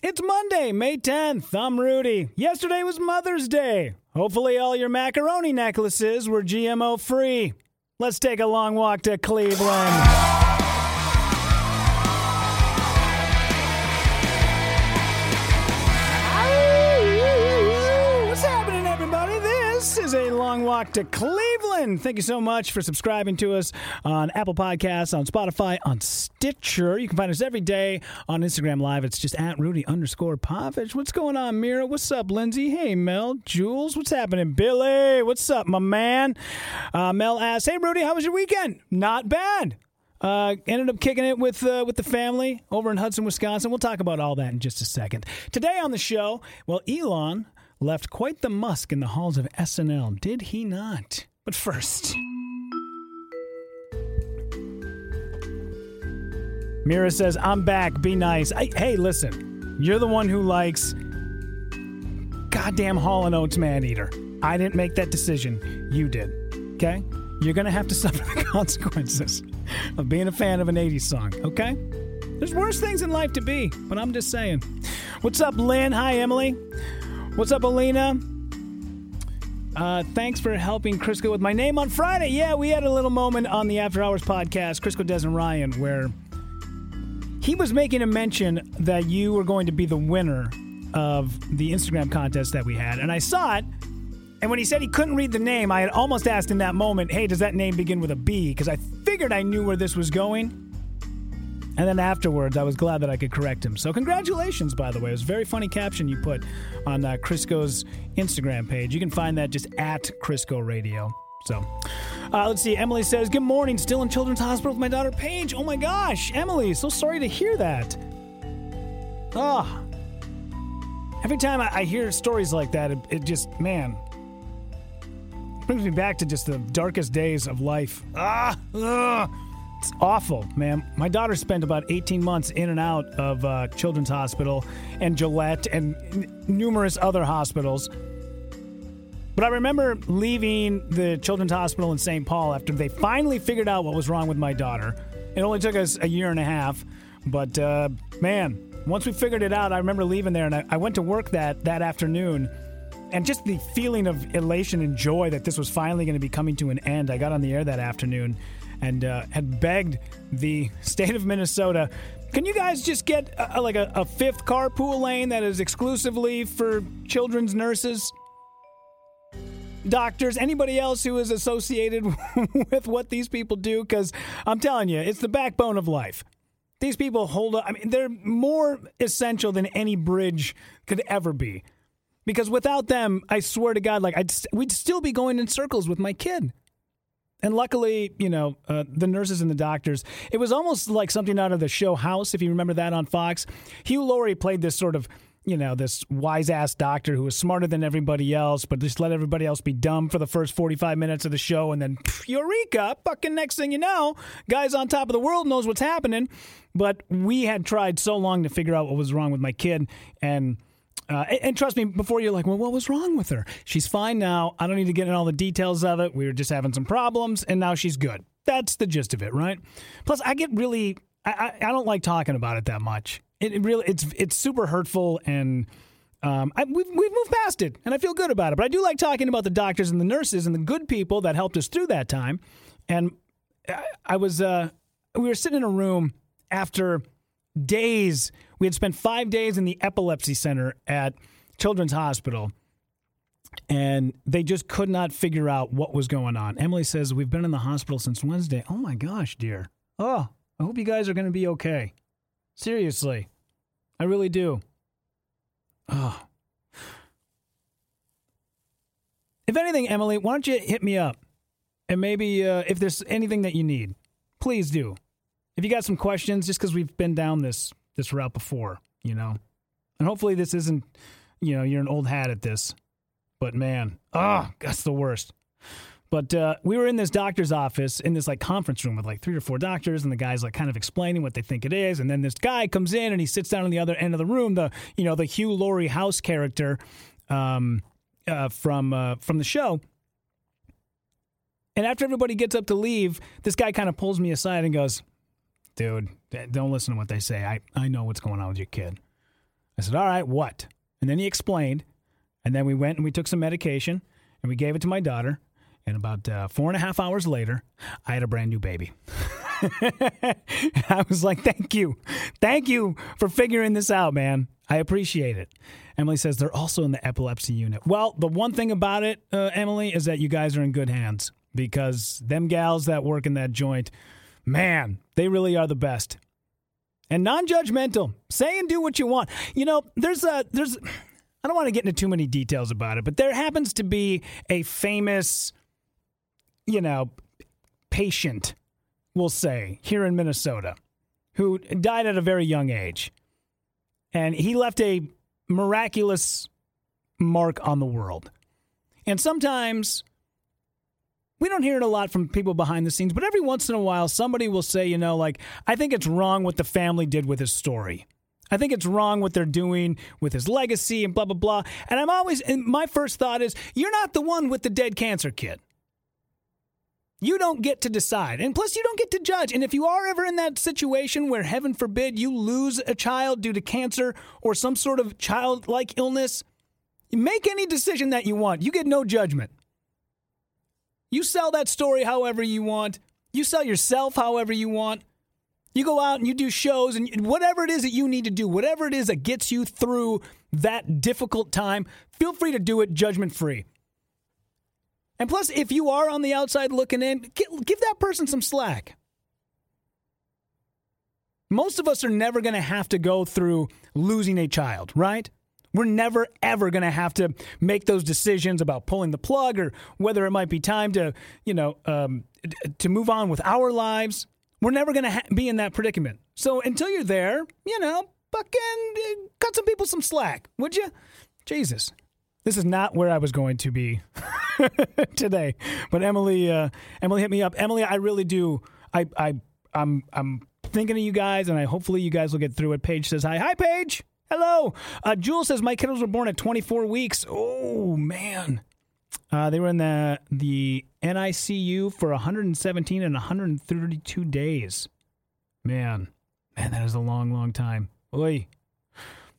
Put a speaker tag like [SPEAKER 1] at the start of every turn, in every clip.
[SPEAKER 1] It's Monday, May 10th. I'm Rudy. Yesterday was Mother's Day. Hopefully, all your macaroni necklaces were GMO free. Let's take a long walk to Cleveland. Walk to Cleveland. Thank you so much for subscribing to us on Apple Podcasts, on Spotify, on Stitcher. You can find us every day on Instagram Live. It's just at Rudy underscore Pavich. What's going on, Mira? What's up, Lindsay? Hey, Mel. Jules, what's happening? Billy, what's up, my man? Uh, Mel asks, Hey, Rudy, how was your weekend? Not bad. Uh, ended up kicking it with uh, with the family over in Hudson, Wisconsin. We'll talk about all that in just a second. Today on the show, well, Elon left quite the musk in the halls of SNL, did he not? But first. Mira says, I'm back. Be nice. I, hey, listen, you're the one who likes goddamn Hall & Oates Man Eater. I didn't make that decision. You did. Okay? You're going to have to suffer the consequences of being a fan of an 80s song. Okay? There's worse things in life to be, but I'm just saying. What's up, Lynn? Hi, Emily. What's up, Alina? Uh, thanks for helping Crisco with my name on Friday. Yeah, we had a little moment on the After Hours podcast, Crisco, Des, and Ryan, where he was making a mention that you were going to be the winner of the Instagram contest that we had. And I saw it. And when he said he couldn't read the name, I had almost asked in that moment, hey, does that name begin with a B? Because I figured I knew where this was going. And then afterwards, I was glad that I could correct him. So, congratulations, by the way. It was a very funny caption you put on uh, Crisco's Instagram page. You can find that just at Crisco Radio. So, uh, let's see. Emily says, Good morning. Still in Children's Hospital with my daughter Paige. Oh my gosh, Emily, so sorry to hear that. Ah. Every time I, I hear stories like that, it, it just, man, brings me back to just the darkest days of life. Ah, ugh. It's awful, man. My daughter spent about 18 months in and out of uh, Children's Hospital and Gillette and n- numerous other hospitals. But I remember leaving the Children's Hospital in St. Paul after they finally figured out what was wrong with my daughter. It only took us a year and a half, but uh, man, once we figured it out, I remember leaving there and I, I went to work that that afternoon. And just the feeling of elation and joy that this was finally going to be coming to an end. I got on the air that afternoon and uh, had begged the state of Minnesota, can you guys just get a, like a, a fifth carpool lane that is exclusively for children's nurses? Doctors, anybody else who is associated with what these people do? Because I'm telling you, it's the backbone of life. These people hold up. I mean, they're more essential than any bridge could ever be. Because without them, I swear to God, like I'd, we'd still be going in circles with my kid. And luckily, you know, uh, the nurses and the doctors, it was almost like something out of the show House, if you remember that on Fox. Hugh Laurie played this sort of, you know, this wise ass doctor who was smarter than everybody else, but just let everybody else be dumb for the first 45 minutes of the show. And then, pff, eureka, fucking next thing you know, guys on top of the world knows what's happening. But we had tried so long to figure out what was wrong with my kid. And uh, and, and, trust me, before you're like, well, what was wrong with her? She's fine now. I don't need to get in all the details of it. We were just having some problems, and now she's good. That's the gist of it, right? Plus, I get really, I, I, I don't like talking about it that much. It, it really, it's it's super hurtful, and um, I, we've we've moved past it, and I feel good about it. But I do like talking about the doctors and the nurses and the good people that helped us through that time. And I, I was, uh, we were sitting in a room after days. We had spent five days in the epilepsy center at Children's Hospital, and they just could not figure out what was going on. Emily says, We've been in the hospital since Wednesday. Oh my gosh, dear. Oh, I hope you guys are going to be okay. Seriously. I really do. Oh. If anything, Emily, why don't you hit me up? And maybe uh, if there's anything that you need, please do if you got some questions, just because we've been down this this route before, you know, And hopefully this isn't, you know, you're an old hat at this. But man, ah, oh, that's the worst. But uh, we were in this doctor's office in this like conference room with like three or four doctors, and the guys like kind of explaining what they think it is. And then this guy comes in and he sits down on the other end of the room. The you know the Hugh Laurie House character um, uh, from uh, from the show. And after everybody gets up to leave, this guy kind of pulls me aside and goes, "Dude, don't listen to what they say. I I know what's going on with your kid." I said, "All right, what?" And then he explained, and then we went and we took some medication and we gave it to my daughter and about uh, four and a half hours later, I had a brand new baby. I was like, thank you. Thank you for figuring this out, man. I appreciate it. Emily says they're also in the epilepsy unit. Well, the one thing about it, uh, Emily, is that you guys are in good hands because them gals that work in that joint, man, they really are the best. And non-judgmental. Say and do what you want. You know, there's a there's I don't want to get into too many details about it, but there happens to be a famous you know, patient, we'll say, here in Minnesota, who died at a very young age. And he left a miraculous mark on the world. And sometimes we don't hear it a lot from people behind the scenes, but every once in a while, somebody will say, you know, like, I think it's wrong what the family did with his story. I think it's wrong what they're doing with his legacy and blah, blah, blah. And I'm always, and my first thought is, you're not the one with the dead cancer kid. You don't get to decide. And plus, you don't get to judge. And if you are ever in that situation where, heaven forbid, you lose a child due to cancer or some sort of childlike illness, make any decision that you want. You get no judgment. You sell that story however you want. You sell yourself however you want. You go out and you do shows and whatever it is that you need to do, whatever it is that gets you through that difficult time, feel free to do it judgment free. And plus, if you are on the outside looking in, give that person some slack. Most of us are never going to have to go through losing a child, right? We're never, ever going to have to make those decisions about pulling the plug or whether it might be time to, you know, um, to move on with our lives. We're never going to ha- be in that predicament. So until you're there, you know, fucking uh, cut some people some slack, would you? Jesus. This is not where I was going to be today. But Emily, uh, Emily hit me up. Emily, I really do. I, I, I'm, I'm thinking of you guys, and I hopefully you guys will get through it. Paige says hi. Hi, Paige. Hello. Uh, Jules says my kiddos were born at 24 weeks. Oh man. Uh, they were in the the NICU for 117 and 132 days. Man, man, that is a long, long time. Oi.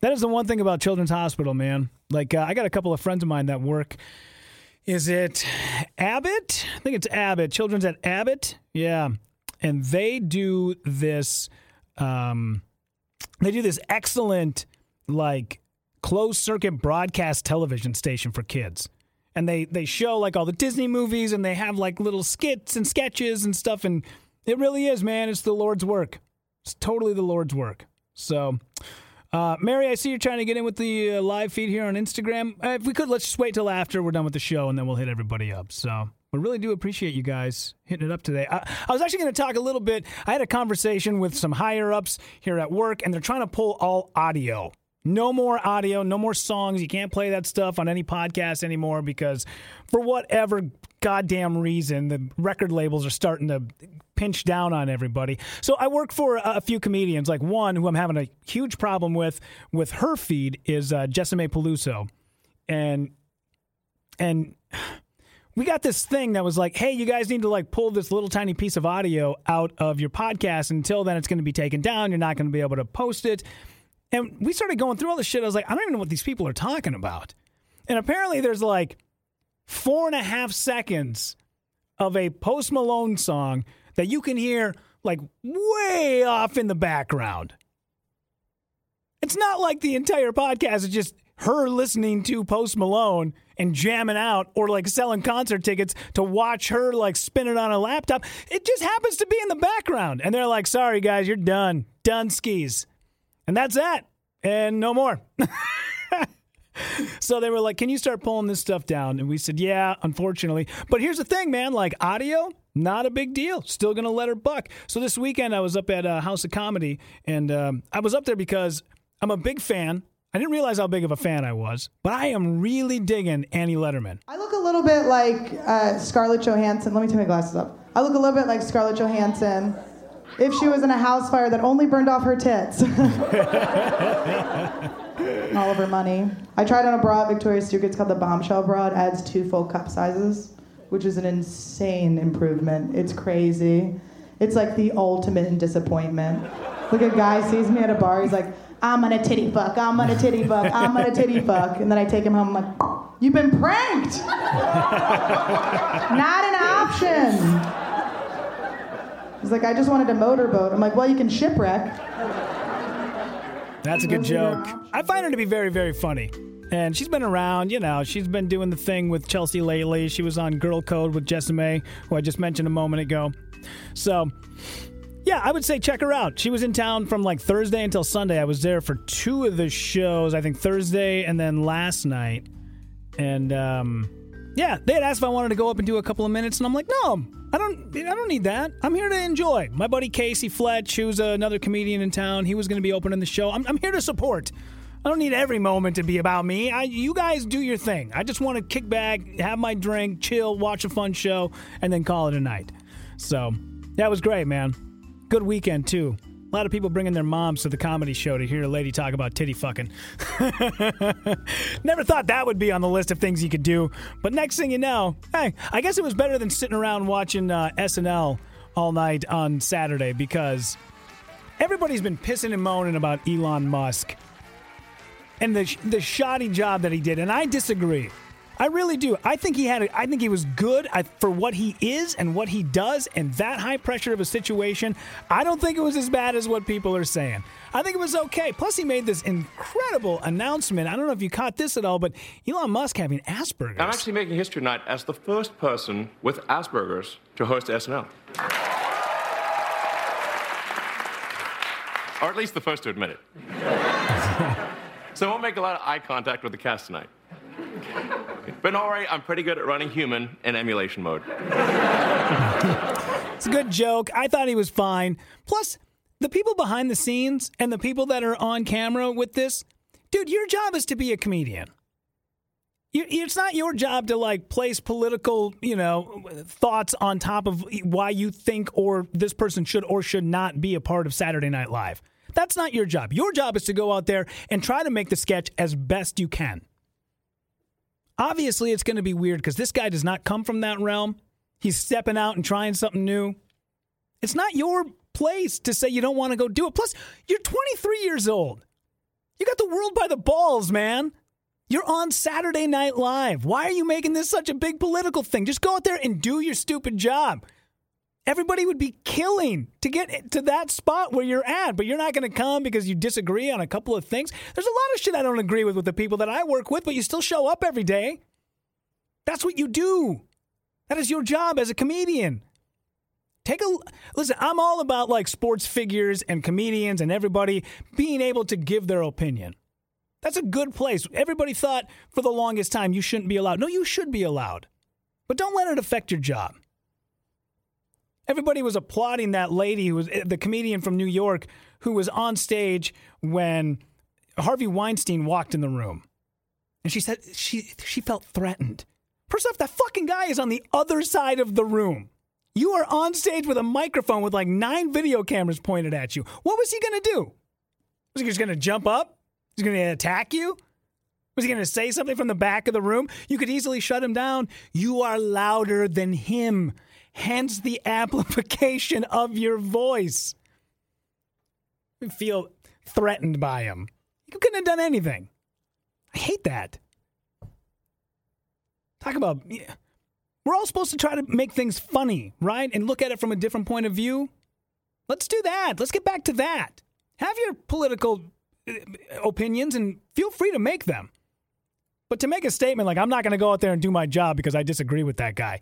[SPEAKER 1] That is the one thing about Children's Hospital, man. Like, uh, I got a couple of friends of mine that work. Is it Abbott? I think it's Abbott. Children's at Abbott. Yeah. And they do this, um, they do this excellent, like, closed circuit broadcast television station for kids. And they, they show like all the Disney movies and they have like little skits and sketches and stuff. And it really is, man. It's the Lord's work. It's totally the Lord's work. So, uh, Mary, I see you're trying to get in with the uh, live feed here on Instagram. Uh, if we could, let's just wait till after we're done with the show, and then we'll hit everybody up. So we really do appreciate you guys hitting it up today. I, I was actually going to talk a little bit. I had a conversation with some higher ups here at work, and they're trying to pull all audio. No more audio, no more songs. You can't play that stuff on any podcast anymore because, for whatever goddamn reason, the record labels are starting to pinch down on everybody. So I work for a, few comedians. Like one who I'm having a huge problem with with her feed is uh, Jessimae Peluso, and and we got this thing that was like, hey, you guys need to like pull this little tiny piece of audio out of your podcast. Until then, it's going to be taken down. You're not going to be able to post it. And we started going through all this shit. I was like, I don't even know what these people are talking about. And apparently, there's like four and a half seconds of a Post Malone song that you can hear like way off in the background. It's not like the entire podcast is just her listening to Post Malone and jamming out or like selling concert tickets to watch her like spin it on a laptop. It just happens to be in the background. And they're like, sorry guys, you're done. Done skis. And that's that. And no more. so they were like, Can you start pulling this stuff down? And we said, Yeah, unfortunately. But here's the thing, man like audio, not a big deal. Still going to let her buck. So this weekend, I was up at uh, House of Comedy, and um, I was up there because I'm a big fan. I didn't realize how big of a fan I was, but I am really digging Annie Lederman.
[SPEAKER 2] I look a little bit like uh, Scarlett Johansson. Let me take my glasses up. I look a little bit like Scarlett Johansson if she was in a house fire that only burned off her tits. All of her money. I tried on a bra at Victoria's Secret. It's called the Bombshell bra. It adds two full cup sizes, which is an insane improvement. It's crazy. It's like the ultimate in disappointment. Like a guy sees me at a bar, he's like, I'm gonna titty fuck, I'm gonna titty fuck, I'm gonna titty fuck. And then I take him home, I'm like, you've been pranked! Not an option! He's like, I just wanted a motorboat. I'm like, well, you can shipwreck.
[SPEAKER 1] That's a good joke. I find her to be very, very funny. And she's been around, you know, she's been doing the thing with Chelsea lately. She was on Girl Code with Jessimae, who I just mentioned a moment ago. So, yeah, I would say check her out. She was in town from like Thursday until Sunday. I was there for two of the shows, I think Thursday and then last night. And um, yeah, they had asked if I wanted to go up and do a couple of minutes, and I'm like, no, I don't. I don't need that. I'm here to enjoy. My buddy Casey Fletch, who's another comedian in town, he was going to be opening the show. I'm, I'm here to support. I don't need every moment to be about me. I, you guys do your thing. I just want to kick back, have my drink, chill, watch a fun show, and then call it a night. So that was great, man. Good weekend too. A lot of people bringing their moms to the comedy show to hear a lady talk about titty fucking. Never thought that would be on the list of things you could do. But next thing you know, hey, I guess it was better than sitting around watching uh, SNL all night on Saturday because everybody's been pissing and moaning about Elon Musk and the the shoddy job that he did, and I disagree. I really do. I think he had. A, I think he was good for what he is and what he does, and that high pressure of a situation. I don't think it was as bad as what people are saying. I think it was okay. Plus, he made this incredible announcement. I don't know if you caught this at all, but Elon Musk having Asperger's.
[SPEAKER 3] I'm actually making history tonight as the first person with Asperger's to host SNL. or at least the first to admit it. so I won't make a lot of eye contact with the cast tonight. But don't I'm pretty good at running human in emulation mode.
[SPEAKER 1] it's a good joke. I thought he was fine. Plus, the people behind the scenes and the people that are on camera with this, dude, your job is to be a comedian. It's not your job to like place political, you know, thoughts on top of why you think or this person should or should not be a part of Saturday Night Live. That's not your job. Your job is to go out there and try to make the sketch as best you can. Obviously, it's going to be weird because this guy does not come from that realm. He's stepping out and trying something new. It's not your place to say you don't want to go do it. Plus, you're 23 years old. You got the world by the balls, man. You're on Saturday Night Live. Why are you making this such a big political thing? Just go out there and do your stupid job everybody would be killing to get to that spot where you're at, but you're not going to come because you disagree on a couple of things. There's a lot of shit I don't agree with with the people that I work with, but you still show up every day. That's what you do. That is your job as a comedian. Take a listen, I'm all about like sports figures and comedians and everybody being able to give their opinion. That's a good place. Everybody thought for the longest time you shouldn't be allowed. No, you should be allowed. But don't let it affect your job. Everybody was applauding that lady who was the comedian from New York who was on stage when Harvey Weinstein walked in the room. And she said she she felt threatened. First off, that fucking guy is on the other side of the room. You are on stage with a microphone with like nine video cameras pointed at you. What was he gonna do? Was he just gonna jump up? Was he gonna attack you? Was he gonna say something from the back of the room? You could easily shut him down. You are louder than him hence the amplification of your voice. You feel threatened by him. You couldn't have done anything. I hate that. Talk about. We're all supposed to try to make things funny, right? And look at it from a different point of view. Let's do that. Let's get back to that. Have your political uh, opinions and feel free to make them. But to make a statement like, I'm not going to go out there and do my job because I disagree with that guy,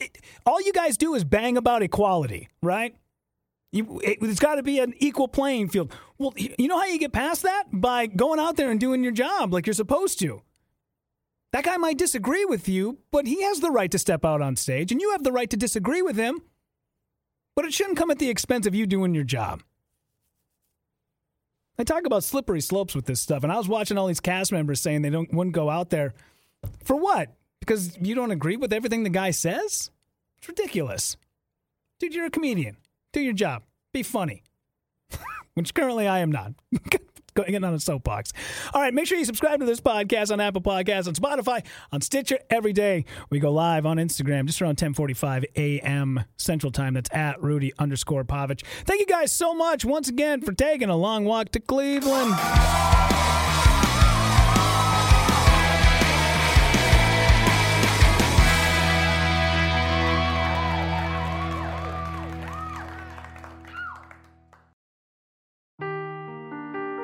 [SPEAKER 1] it, all you guys do is bang about equality, right? You, it, has got to be an equal playing field. Well, you know how you get past that? By going out there and doing your job like you're supposed to. That guy might disagree with you, but he has the right to step out on stage, and you have the right to disagree with him. But it shouldn't come at the expense of you doing your job. I talk about slippery slopes with this stuff, and I was watching all these cast members saying they don't wouldn't go out there for what? Because you don't agree with everything the guy says? It's ridiculous. Dude, you're a comedian. Do your job. Be funny. Which currently I am not. Going in on a soapbox. All right, make sure you subscribe to this podcast on Apple Podcasts, on Spotify, on Stitcher every day. We go live on Instagram just around 1045 a.m. Central Time. That's at Rudy underscore Pavich. Thank you guys so much once again for taking a long walk to Cleveland.